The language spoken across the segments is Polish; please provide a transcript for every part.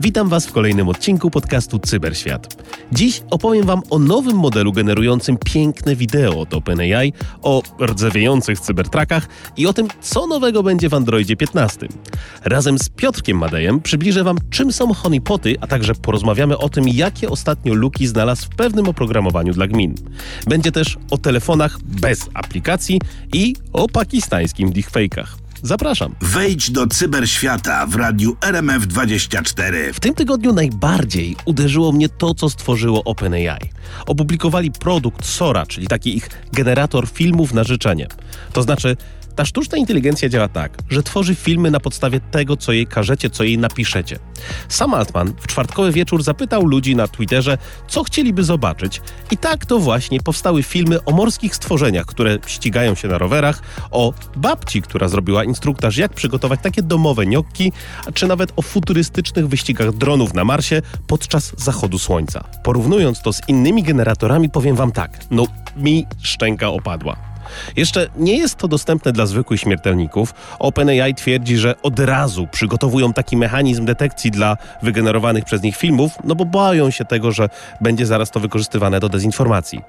Witam Was w kolejnym odcinku podcastu Cyberświat. Dziś opowiem Wam o nowym modelu generującym piękne wideo od OpenAI, o rdzewiejących cybertrakach i o tym, co nowego będzie w Androidzie 15. Razem z Piotrkiem Madejem przybliżę Wam, czym są honeypoty, a także porozmawiamy o tym, jakie ostatnio luki znalazł w pewnym oprogramowaniu dla gmin. Będzie też o telefonach bez aplikacji i o pakistańskim deepfake'ach. Zapraszam. Wejdź do cyberświata w radiu RMF24. W tym tygodniu najbardziej uderzyło mnie to, co stworzyło OpenAI. Opublikowali produkt Sora, czyli taki ich generator filmów na życzenie. To znaczy, ta sztuczna inteligencja działa tak, że tworzy filmy na podstawie tego, co jej każecie, co jej napiszecie. Sam Altman w czwartkowy wieczór zapytał ludzi na Twitterze, co chcieliby zobaczyć, i tak to właśnie powstały filmy o morskich stworzeniach, które ścigają się na rowerach, o babci, która zrobiła instruktaż, jak przygotować takie domowe gnocchi, czy nawet o futurystycznych wyścigach dronów na Marsie podczas zachodu słońca. Porównując to z innymi generatorami, powiem wam tak, no mi szczęka opadła. Jeszcze nie jest to dostępne dla zwykłych śmiertelników. OpenAI twierdzi, że od razu przygotowują taki mechanizm detekcji dla wygenerowanych przez nich filmów, no bo boją się tego, że będzie zaraz to wykorzystywane do dezinformacji.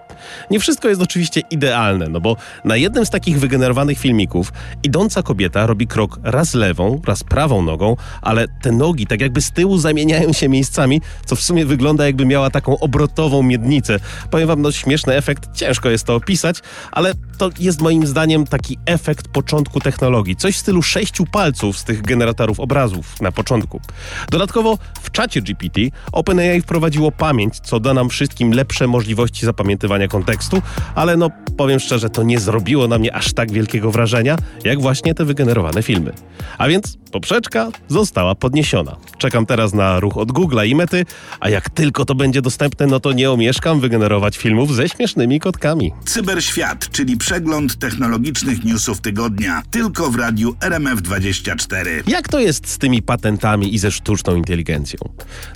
Nie wszystko jest oczywiście idealne, no bo na jednym z takich wygenerowanych filmików idąca kobieta robi krok raz lewą, raz prawą nogą, ale te nogi tak jakby z tyłu zamieniają się miejscami, co w sumie wygląda jakby miała taką obrotową miednicę. Powiem wam, no śmieszny efekt, ciężko jest to opisać, ale to jest moim zdaniem taki efekt początku technologii. Coś w stylu sześciu palców z tych generatorów obrazów na początku. Dodatkowo w czacie GPT OpenAI wprowadziło pamięć, co da nam wszystkim lepsze możliwości zapamiętywania kontekstu, ale no powiem szczerze, to nie zrobiło na mnie aż tak wielkiego wrażenia, jak właśnie te wygenerowane filmy. A więc poprzeczka została podniesiona. Czekam teraz na ruch od Google'a i Mety, a jak tylko to będzie dostępne, no to nie omieszkam wygenerować filmów ze śmiesznymi kotkami. Cyberświat, czyli przegląd technologicznych newsów tygodnia, tylko w radiu RMF24. Jak to jest z tymi patentami i ze sztuczną inteligencją?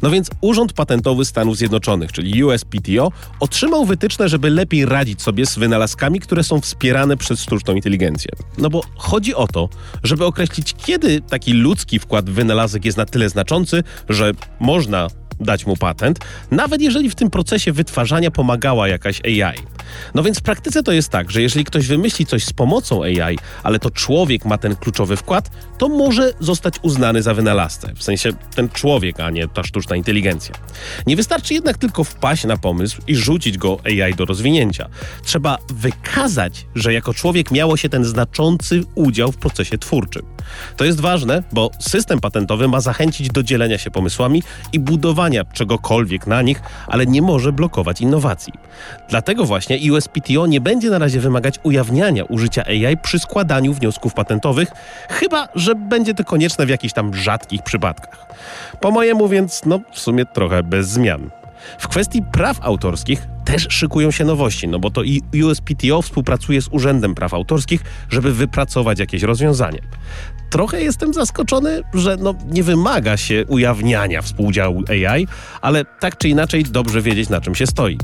No więc Urząd Patentowy Stanów Zjednoczonych, czyli USPTO, otrzymał wytyczne, żeby lepiej radzić sobie z wynalazkami, które są wspierane przez sztuczną inteligencję. No bo chodzi o to, żeby określić, kiedy taki ludzki wkład w wynalazek jest na tyle znaczący, że można dać mu patent, nawet jeżeli w tym procesie wytwarzania pomagała jakaś AI. No więc w praktyce to jest tak, że jeżeli ktoś wymyśli coś z pomocą AI, ale to człowiek ma ten kluczowy wkład, to może zostać uznany za wynalazcę. W sensie ten człowiek, a nie ta sztuczna inteligencja. Nie wystarczy jednak tylko wpaść na pomysł i rzucić go AI do rozwinięcia. Trzeba wykazać, że jako człowiek miało się ten znaczący udział w procesie twórczym. To jest ważne, bo system patentowy ma zachęcić do dzielenia się pomysłami i budowania czegokolwiek na nich, ale nie może blokować innowacji. Dlatego właśnie USPTO nie będzie na razie wymagać ujawniania użycia AI przy składaniu wniosków patentowych, chyba że będzie to konieczne w jakichś tam rzadkich przypadkach. Po mojemu więc, no w sumie trochę bez zmian. W kwestii praw autorskich też szykują się nowości, no bo to i USPTO współpracuje z Urzędem Praw Autorskich, żeby wypracować jakieś rozwiązanie. Trochę jestem zaskoczony, że no, nie wymaga się ujawniania współdziału AI, ale tak czy inaczej dobrze wiedzieć, na czym się stoi.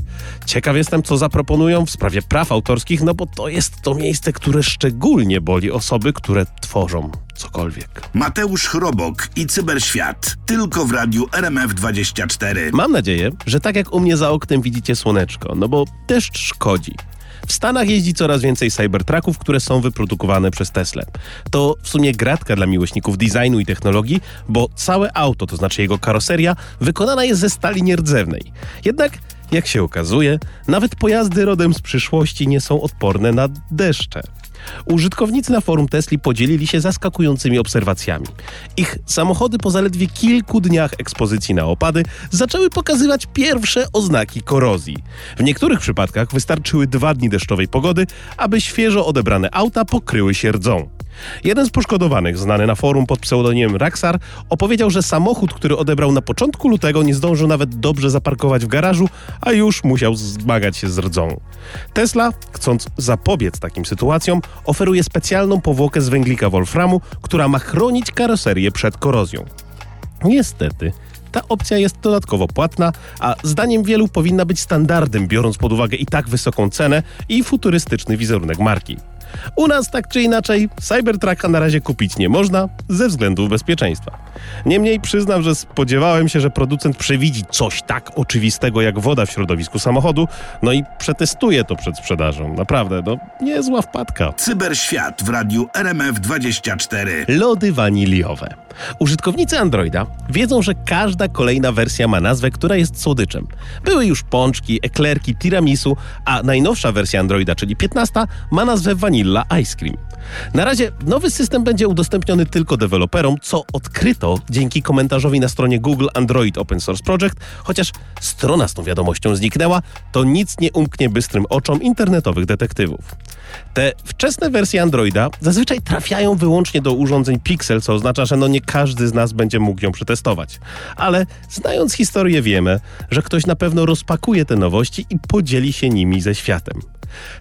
Ciekaw jestem, co zaproponują w sprawie praw autorskich, no bo to jest to miejsce, które szczególnie boli osoby, które tworzą cokolwiek. Mateusz Chrobok i Cyberświat, tylko w radiu RMF24. Mam nadzieję, że tak jak u mnie za oknem widzicie słoneczko, no bo deszcz szkodzi. W Stanach jeździ coraz więcej Cybertrucków, które są wyprodukowane przez Tesla. To w sumie gratka dla miłośników designu i technologii, bo całe auto, to znaczy jego karoseria, wykonana jest ze stali nierdzewnej. Jednak jak się okazuje, nawet pojazdy rodem z przyszłości nie są odporne na deszcze. Użytkownicy na forum Tesli podzielili się zaskakującymi obserwacjami. Ich samochody po zaledwie kilku dniach ekspozycji na opady zaczęły pokazywać pierwsze oznaki korozji. W niektórych przypadkach wystarczyły dwa dni deszczowej pogody, aby świeżo odebrane auta pokryły się rdzą. Jeden z poszkodowanych, znany na forum pod pseudonimem Raxar, opowiedział, że samochód, który odebrał na początku lutego, nie zdążył nawet dobrze zaparkować w garażu, a już musiał zmagać się z rdzą. Tesla, chcąc zapobiec takim sytuacjom, oferuje specjalną powłokę z węglika wolframu, która ma chronić karoserię przed korozją. Niestety, ta opcja jest dodatkowo płatna, a zdaniem wielu powinna być standardem, biorąc pod uwagę i tak wysoką cenę i futurystyczny wizerunek marki. U nas tak czy inaczej Cybertrucka na razie kupić nie można ze względów bezpieczeństwa. Niemniej przyznam, że spodziewałem się, że producent przewidzi coś tak oczywistego jak woda w środowisku samochodu, no i przetestuje to przed sprzedażą. Naprawdę, no niezła wpadka. Cyberświat w radiu RMF24. Lody waniliowe. Użytkownicy Androida wiedzą, że każda kolejna wersja ma nazwę, która jest słodyczem. Były już pączki, eklerki, tiramisu, a najnowsza wersja Androida, czyli 15, ma nazwę Vanilla Ice Cream. Na razie nowy system będzie udostępniony tylko deweloperom, co odkryto dzięki komentarzowi na stronie Google Android Open Source Project, chociaż strona z tą wiadomością zniknęła, to nic nie umknie bystrym oczom internetowych detektywów. Te wczesne wersje Androida zazwyczaj trafiają wyłącznie do urządzeń Pixel, co oznacza, że no nie każdy z nas będzie mógł ją przetestować. Ale znając historię wiemy, że ktoś na pewno rozpakuje te nowości i podzieli się nimi ze światem.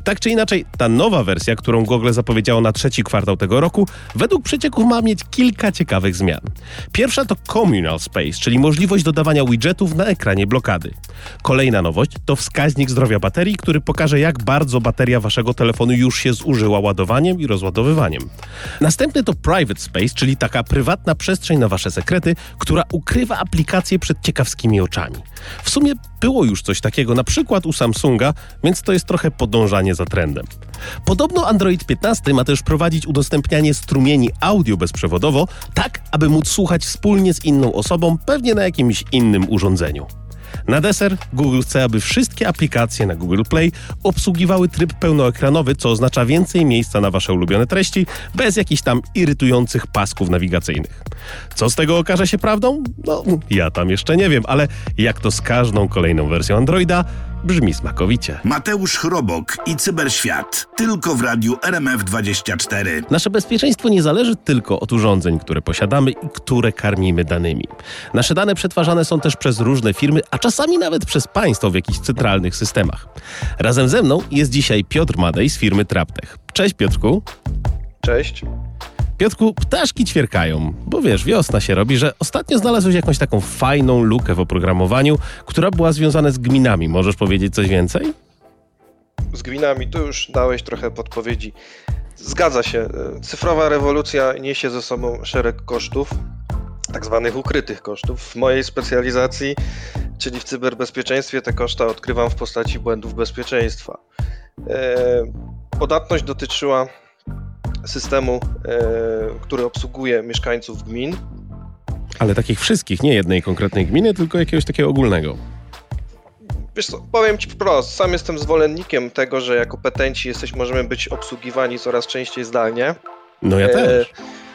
Tak czy inaczej, ta nowa wersja, którą Google zapowiedziało na trzeci kwartał tego roku, według przecieków ma mieć kilka ciekawych zmian. Pierwsza to Communal Space, czyli możliwość dodawania widgetów na ekranie blokady. Kolejna nowość to wskaźnik zdrowia baterii, który pokaże, jak bardzo bateria waszego telefonu już się zużyła ładowaniem i rozładowywaniem. Następny to Private Space, czyli taka prywatna przestrzeń na wasze sekrety, która ukrywa aplikacje przed ciekawskimi oczami. W sumie było już coś takiego, na przykład u Samsunga, więc to jest trochę podążanie za trendem. Podobno Android 15 ma też prowadzić udostępnianie strumieni audio bezprzewodowo, tak aby móc słuchać wspólnie z inną osobą, pewnie na jakimś innym urządzeniu. Na deser Google chce, aby wszystkie aplikacje na Google Play obsługiwały tryb pełnoekranowy, co oznacza więcej miejsca na wasze ulubione treści, bez jakichś tam irytujących pasków nawigacyjnych. Co z tego okaże się prawdą? No, ja tam jeszcze nie wiem, ale jak to z każdą kolejną wersją Androida, brzmi smakowicie. Mateusz Chrobok i Cyberświat. Tylko w radiu RMF24. Nasze bezpieczeństwo nie zależy tylko od urządzeń, które posiadamy i które karmimy danymi. Nasze dane przetwarzane są też przez różne firmy, a czasami nawet przez państwo w jakichś centralnych systemach. Razem ze mną jest dzisiaj Piotr Madej z firmy Traptech. Cześć Piotrku. Cześć. Piotrku, ptaszki ćwierkają, bo wiesz, wiosna się robi, że ostatnio znalazłeś jakąś taką fajną lukę w oprogramowaniu, która była związana z gminami. Możesz powiedzieć coś więcej? Z gminami tu już dałeś trochę podpowiedzi. Zgadza się. Cyfrowa rewolucja niesie ze sobą szereg kosztów, tak zwanych ukrytych kosztów. W mojej specjalizacji, czyli w cyberbezpieczeństwie, te koszta odkrywam w postaci błędów bezpieczeństwa. E, podatność dotyczyła systemu, e, który obsługuje mieszkańców gmin. Ale takich wszystkich, nie jednej konkretnej gminy, tylko jakiegoś takiego ogólnego. Wiesz co, powiem Ci wprost, sam jestem zwolennikiem tego, że jako petenci jesteś, możemy być obsługiwani coraz częściej zdalnie. No ja też. E,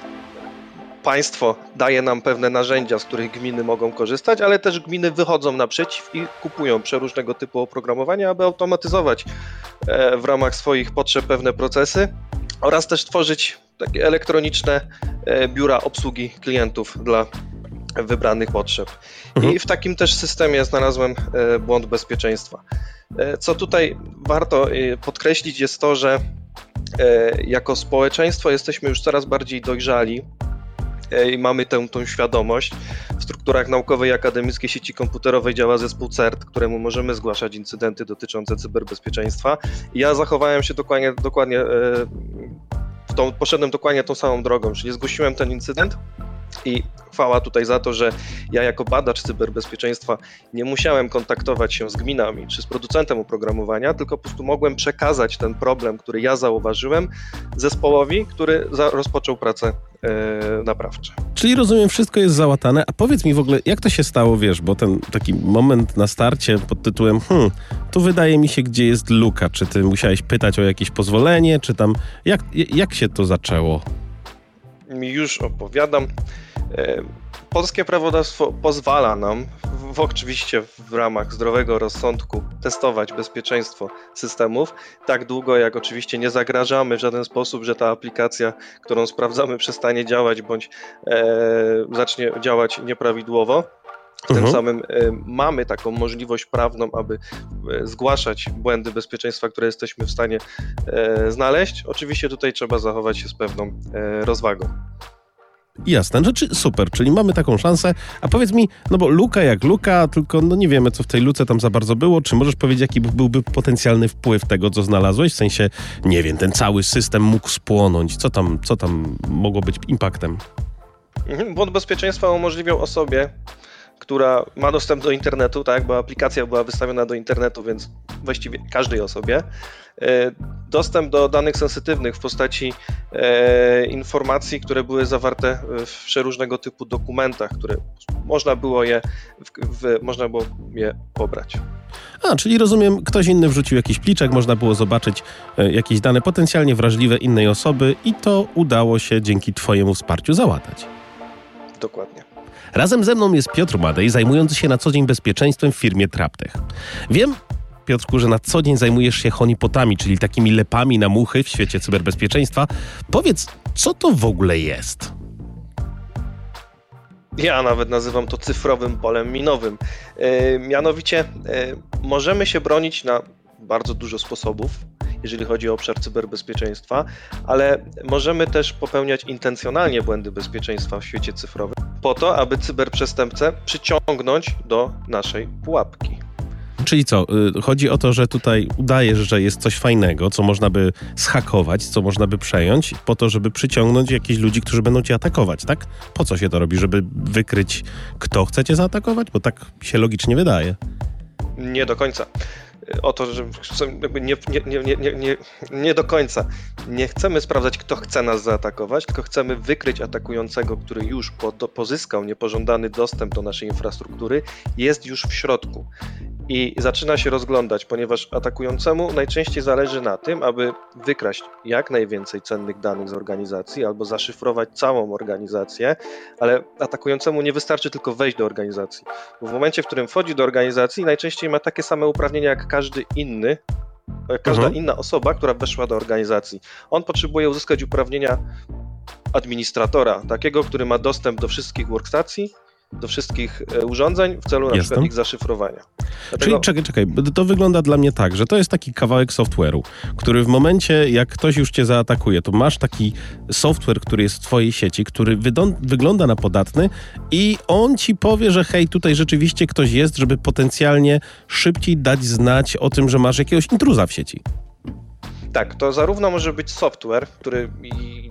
państwo daje nam pewne narzędzia, z których gminy mogą korzystać, ale też gminy wychodzą naprzeciw i kupują przeróżnego typu oprogramowanie, aby automatyzować e, w ramach swoich potrzeb pewne procesy oraz też tworzyć takie elektroniczne e, biura obsługi klientów dla wybranych potrzeb. Mhm. I w takim też systemie znalazłem e, błąd bezpieczeństwa. E, co tutaj warto podkreślić jest to, że jako społeczeństwo jesteśmy już coraz bardziej dojrzali i mamy tę, tą świadomość. W strukturach naukowej akademickiej sieci komputerowej działa zespół CERT, któremu możemy zgłaszać incydenty dotyczące cyberbezpieczeństwa. ja zachowałem się dokładnie, dokładnie tą, poszedłem dokładnie tą samą drogą, czyli zgłosiłem ten incydent i chwała tutaj za to, że ja jako badacz cyberbezpieczeństwa nie musiałem kontaktować się z gminami czy z producentem oprogramowania, tylko po prostu mogłem przekazać ten problem, który ja zauważyłem, zespołowi, który rozpoczął pracę yy, naprawcze. Czyli rozumiem, wszystko jest załatane, a powiedz mi w ogóle, jak to się stało, wiesz, bo ten taki moment na starcie pod tytułem, hmm, tu wydaje mi się, gdzie jest luka, czy ty musiałeś pytać o jakieś pozwolenie, czy tam, jak, jak się to zaczęło? Już opowiadam. E, polskie prawodawstwo pozwala nam, w, oczywiście w ramach zdrowego rozsądku, testować bezpieczeństwo systemów, tak długo jak oczywiście nie zagrażamy w żaden sposób, że ta aplikacja, którą sprawdzamy, przestanie działać bądź e, zacznie działać nieprawidłowo. Tym mhm. samym e, mamy taką możliwość prawną, aby e, zgłaszać błędy bezpieczeństwa, które jesteśmy w stanie e, znaleźć. Oczywiście tutaj trzeba zachować się z pewną rozwagą. Jasne, no, czy, super, czyli mamy taką szansę. A powiedz mi, no bo luka jak luka, tylko no nie wiemy, co w tej luce tam za bardzo było. Czy możesz powiedzieć, jaki byłby potencjalny wpływ tego, co znalazłeś? W sensie, nie wiem, ten cały system mógł spłonąć. Co tam, co tam mogło być impaktem? Mhm, błąd bezpieczeństwa umożliwiał osobie, która ma dostęp do internetu, tak, bo aplikacja była wystawiona do internetu, więc właściwie każdej osobie, e, dostęp do danych sensytywnych w postaci e, informacji, które były zawarte w przeróżnego typu dokumentach, które można było je, w, można było je pobrać. A, czyli rozumiem, ktoś inny wrzucił jakiś pliczek, można było zobaczyć e, jakieś dane potencjalnie wrażliwe innej osoby i to udało się dzięki Twojemu wsparciu załatać. Dokładnie. Razem ze mną jest Piotr Madej, zajmujący się na co dzień bezpieczeństwem w firmie Traptech. Wiem, Piotrku, że na co dzień zajmujesz się honipotami, czyli takimi lepami na muchy w świecie cyberbezpieczeństwa. Powiedz, co to w ogóle jest? Ja nawet nazywam to cyfrowym polem minowym. Yy, mianowicie yy, możemy się bronić na bardzo dużo sposobów, jeżeli chodzi o obszar cyberbezpieczeństwa, ale możemy też popełniać intencjonalnie błędy bezpieczeństwa w świecie cyfrowym po to, aby cyberprzestępcę przyciągnąć do naszej pułapki. Czyli co? Y, chodzi o to, że tutaj udajesz, że jest coś fajnego, co można by schakować, co można by przejąć, po to, żeby przyciągnąć jakichś ludzi, którzy będą cię atakować, tak? Po co się to robi? Żeby wykryć, kto chce cię zaatakować? Bo tak się logicznie wydaje. Nie do końca o to, że nie, nie, nie, nie, nie, do końca. Nie chcemy sprawdzać, kto chce nas zaatakować, tylko chcemy wykryć atakującego, który już po, pozyskał niepożądany dostęp do naszej infrastruktury, jest już w środku i zaczyna się rozglądać, ponieważ atakującemu najczęściej zależy na tym, aby wykraść jak najwięcej cennych danych z organizacji albo zaszyfrować całą organizację, ale atakującemu nie wystarczy tylko wejść do organizacji. Bo w momencie, w którym wchodzi do organizacji, najczęściej ma takie same uprawnienia jak każdy inny, jak każda mhm. inna osoba, która weszła do organizacji. On potrzebuje uzyskać uprawnienia administratora, takiego, który ma dostęp do wszystkich workstacji, do wszystkich e, urządzeń w celu na przykład ich zaszyfrowania. Dlatego... Czyli czekaj, czekaj, to wygląda dla mnie tak, że to jest taki kawałek software'u, który w momencie, jak ktoś już cię zaatakuje, to masz taki software, który jest w twojej sieci, który wygląda na podatny i on ci powie, że hej, tutaj rzeczywiście ktoś jest, żeby potencjalnie szybciej dać znać o tym, że masz jakiegoś intruza w sieci. Tak, to zarówno może być software, który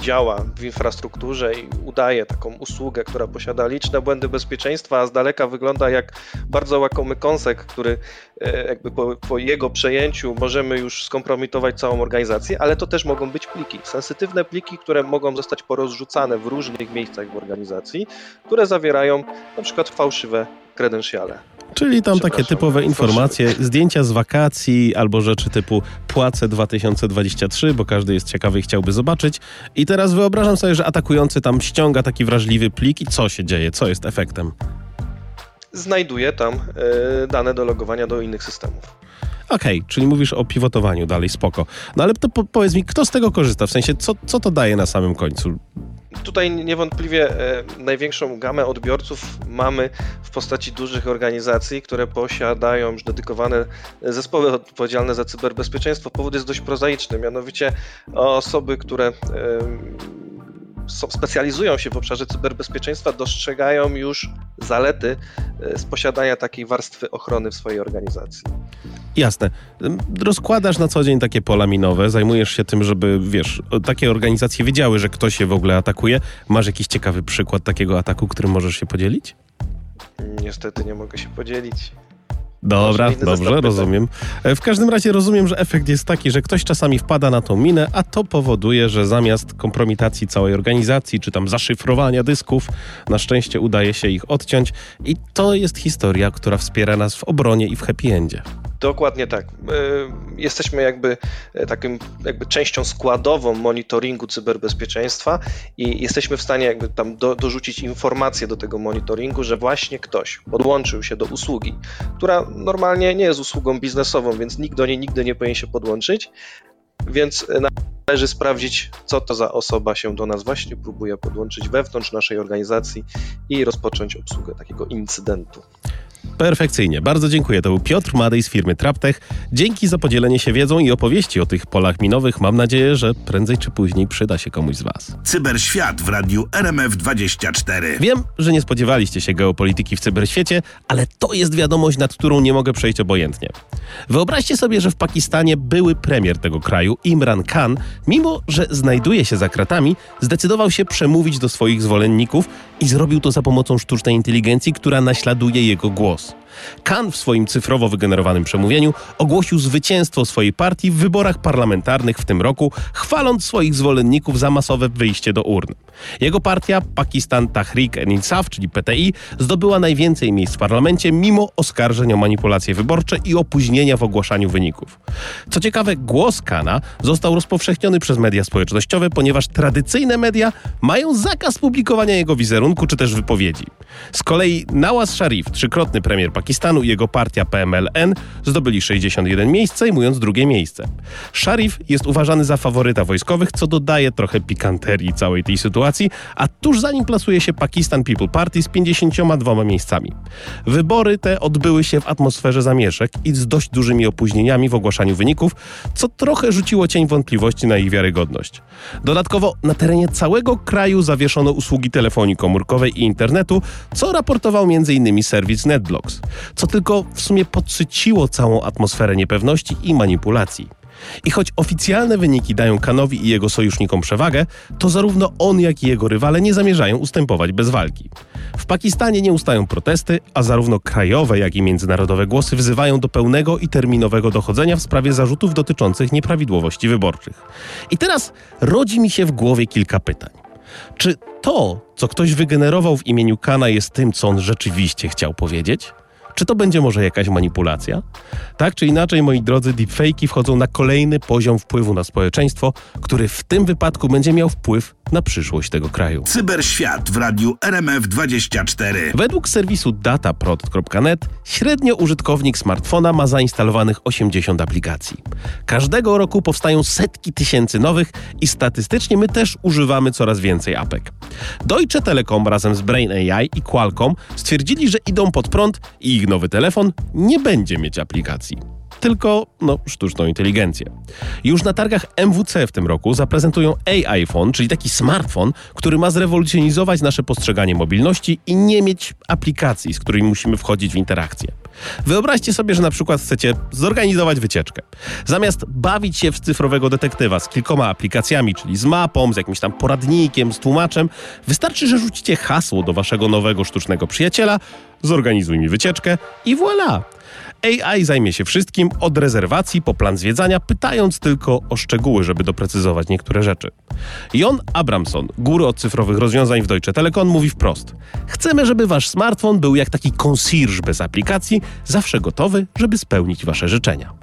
działa w infrastrukturze i udaje taką usługę, która posiada liczne błędy bezpieczeństwa, a z daleka wygląda jak bardzo łakomy kąsek, który e, jakby po, po jego przejęciu możemy już skompromitować całą organizację, ale to też mogą być pliki, sensytywne pliki, które mogą zostać porozrzucane w różnych miejscach w organizacji, które zawierają na przykład fałszywe kredensiale. Czyli tam takie typowe informacje, zdjęcia z wakacji albo rzeczy typu płace 2023, bo każdy jest ciekawy i chciałby zobaczyć. I teraz wyobrażam sobie, że atakujący tam ściąga taki wrażliwy plik i co się dzieje, co jest efektem? Znajduje tam y, dane do logowania do innych systemów. Okej, okay, czyli mówisz o pivotowaniu dalej, spoko. No ale to po, powiedz mi, kto z tego korzysta? W sensie, co, co to daje na samym końcu? Tutaj niewątpliwie e, największą gamę odbiorców mamy w postaci dużych organizacji, które posiadają już dedykowane zespoły odpowiedzialne za cyberbezpieczeństwo. Powód jest dość prozaiczny, mianowicie osoby, które specjalizują się w obszarze cyberbezpieczeństwa, dostrzegają już zalety e, z posiadania takiej warstwy ochrony w swojej organizacji. Jasne. Rozkładasz na co dzień takie pola minowe, zajmujesz się tym, żeby, wiesz, takie organizacje wiedziały, że ktoś się w ogóle atakuje. Masz jakiś ciekawy przykład takiego ataku, którym możesz się podzielić? Niestety nie mogę się podzielić. Dobra, dobrze, rozumiem. E, w każdym razie rozumiem, że efekt jest taki, że ktoś czasami wpada na tą minę, a to powoduje, że zamiast kompromitacji całej organizacji, czy tam zaszyfrowania dysków, na szczęście udaje się ich odciąć i to jest historia, która wspiera nas w obronie i w happy endzie. Dokładnie tak. E, jesteśmy jakby e, takim jakby częścią składową monitoringu cyberbezpieczeństwa i jesteśmy w stanie jakby tam do, dorzucić informacje do tego monitoringu, że właśnie ktoś podłączył się do usługi, która normalnie nie jest usługą biznesową, więc nikt do niej nigdy nie powinien się podłączyć, więc należy sprawdzić, co to za osoba się do nas właśnie próbuje podłączyć wewnątrz naszej organizacji i rozpocząć obsługę takiego incydentu. Perfekcyjnie. Bardzo dziękuję. To był Piotr Madej z firmy Traptech. Dzięki za podzielenie się wiedzą i opowieści o tych polach minowych. Mam nadzieję, że prędzej czy później przyda się komuś z Was. Cyberświat w radiu RMF24. Wiem, że nie spodziewaliście się geopolityki w cyberświecie, ale to jest wiadomość, nad którą nie mogę przejść obojętnie. Wyobraźcie sobie, że w Pakistanie były premier tego kraju, Imran Khan, mimo że znajduje się za kratami, zdecydował się przemówić do swoich zwolenników i zrobił to za pomocą sztucznej inteligencji, która naśladuje jego głos. voz. Khan w swoim cyfrowo wygenerowanym przemówieniu ogłosił zwycięstwo swojej partii w wyborach parlamentarnych w tym roku, chwaląc swoich zwolenników za masowe wyjście do urn. Jego partia, Pakistan Tahrik Insaf, czyli PTI, zdobyła najwięcej miejsc w parlamencie mimo oskarżeń o manipulacje wyborcze i opóźnienia w ogłaszaniu wyników. Co ciekawe, głos Kana został rozpowszechniony przez media społecznościowe, ponieważ tradycyjne media mają zakaz publikowania jego wizerunku czy też wypowiedzi. Z kolei Nawaz Sharif, trzykrotny premier Pakistanu i jego partia PMLN zdobyli 61 miejsc, zajmując drugie miejsce. Sharif jest uważany za faworyta wojskowych, co dodaje trochę pikanterii całej tej sytuacji, a tuż za nim plasuje się Pakistan People Party z 52 miejscami. Wybory te odbyły się w atmosferze zamieszek i z dość dużymi opóźnieniami w ogłaszaniu wyników, co trochę rzuciło cień wątpliwości na ich wiarygodność. Dodatkowo na terenie całego kraju zawieszono usługi telefonii komórkowej i internetu, co raportował m.in. serwis NetBlocks, co tylko w sumie podsyciło całą atmosferę niepewności i manipulacji. I choć oficjalne wyniki dają Kanowi i jego sojusznikom przewagę, to zarówno on, jak i jego rywale nie zamierzają ustępować bez walki. W Pakistanie nie ustają protesty, a zarówno krajowe, jak i międzynarodowe głosy wzywają do pełnego i terminowego dochodzenia w sprawie zarzutów dotyczących nieprawidłowości wyborczych. I teraz rodzi mi się w głowie kilka pytań. Czy to, co ktoś wygenerował w imieniu Kana, jest tym, co on rzeczywiście chciał powiedzieć? Czy to będzie może jakaś manipulacja? Tak czy inaczej, moi drodzy, deepfake'i wchodzą na kolejny poziom wpływu na społeczeństwo, który w tym wypadku będzie miał wpływ na przyszłość tego kraju. Cyberświat w radiu RMF24. Według serwisu dataprot.net średnio użytkownik smartfona ma zainstalowanych 80 aplikacji. Każdego roku powstają setki tysięcy nowych i statystycznie my też używamy coraz więcej apek. Deutsche Telekom razem z Brain AI i Qualcomm stwierdzili, że idą pod prąd i ich nowy telefon nie będzie mieć aplikacji tylko no, sztuczną inteligencję. Już na targach MWC w tym roku zaprezentują AI Phone, czyli taki smartfon, który ma zrewolucjonizować nasze postrzeganie mobilności i nie mieć aplikacji, z którymi musimy wchodzić w interakcję. Wyobraźcie sobie, że na przykład chcecie zorganizować wycieczkę. Zamiast bawić się w cyfrowego detektywa z kilkoma aplikacjami, czyli z mapą, z jakimś tam poradnikiem, z tłumaczem, wystarczy, że rzucicie hasło do waszego nowego sztucznego przyjaciela, zorganizuj mi wycieczkę i voilà! AI zajmie się wszystkim, od rezerwacji po plan zwiedzania, pytając tylko o szczegóły, żeby doprecyzować niektóre rzeczy. Jon Abramson, góry od cyfrowych rozwiązań w Deutsche Telekom, mówi wprost: Chcemy, żeby wasz smartfon był jak taki concierge bez aplikacji, zawsze gotowy, żeby spełnić wasze życzenia.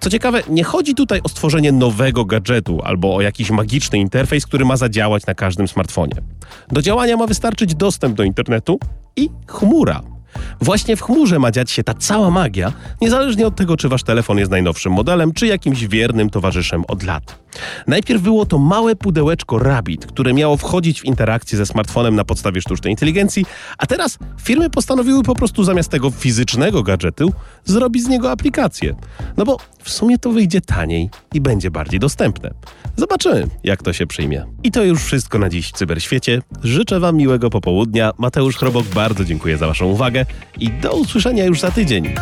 Co ciekawe, nie chodzi tutaj o stworzenie nowego gadżetu albo o jakiś magiczny interfejs, który ma zadziałać na każdym smartfonie. Do działania ma wystarczyć dostęp do internetu i chmura. Właśnie w chmurze ma dziać się ta cała niezależnie od tego, czy wasz telefon jest najnowszym modelem, czy jakimś wiernym towarzyszem od lat. Najpierw było to małe pudełeczko Rabbit, które miało wchodzić w interakcję ze smartfonem na podstawie sztucznej inteligencji, a teraz firmy postanowiły po prostu zamiast tego fizycznego gadżetu zrobić z niego aplikację. No bo w sumie to wyjdzie taniej i będzie bardziej dostępne. Zobaczymy, jak to się przyjmie. I to już wszystko na dziś w Cyberświecie. Życzę Wam miłego popołudnia. Mateusz Chrobok bardzo dziękuję za Waszą uwagę i do usłyszenia już za tydzień.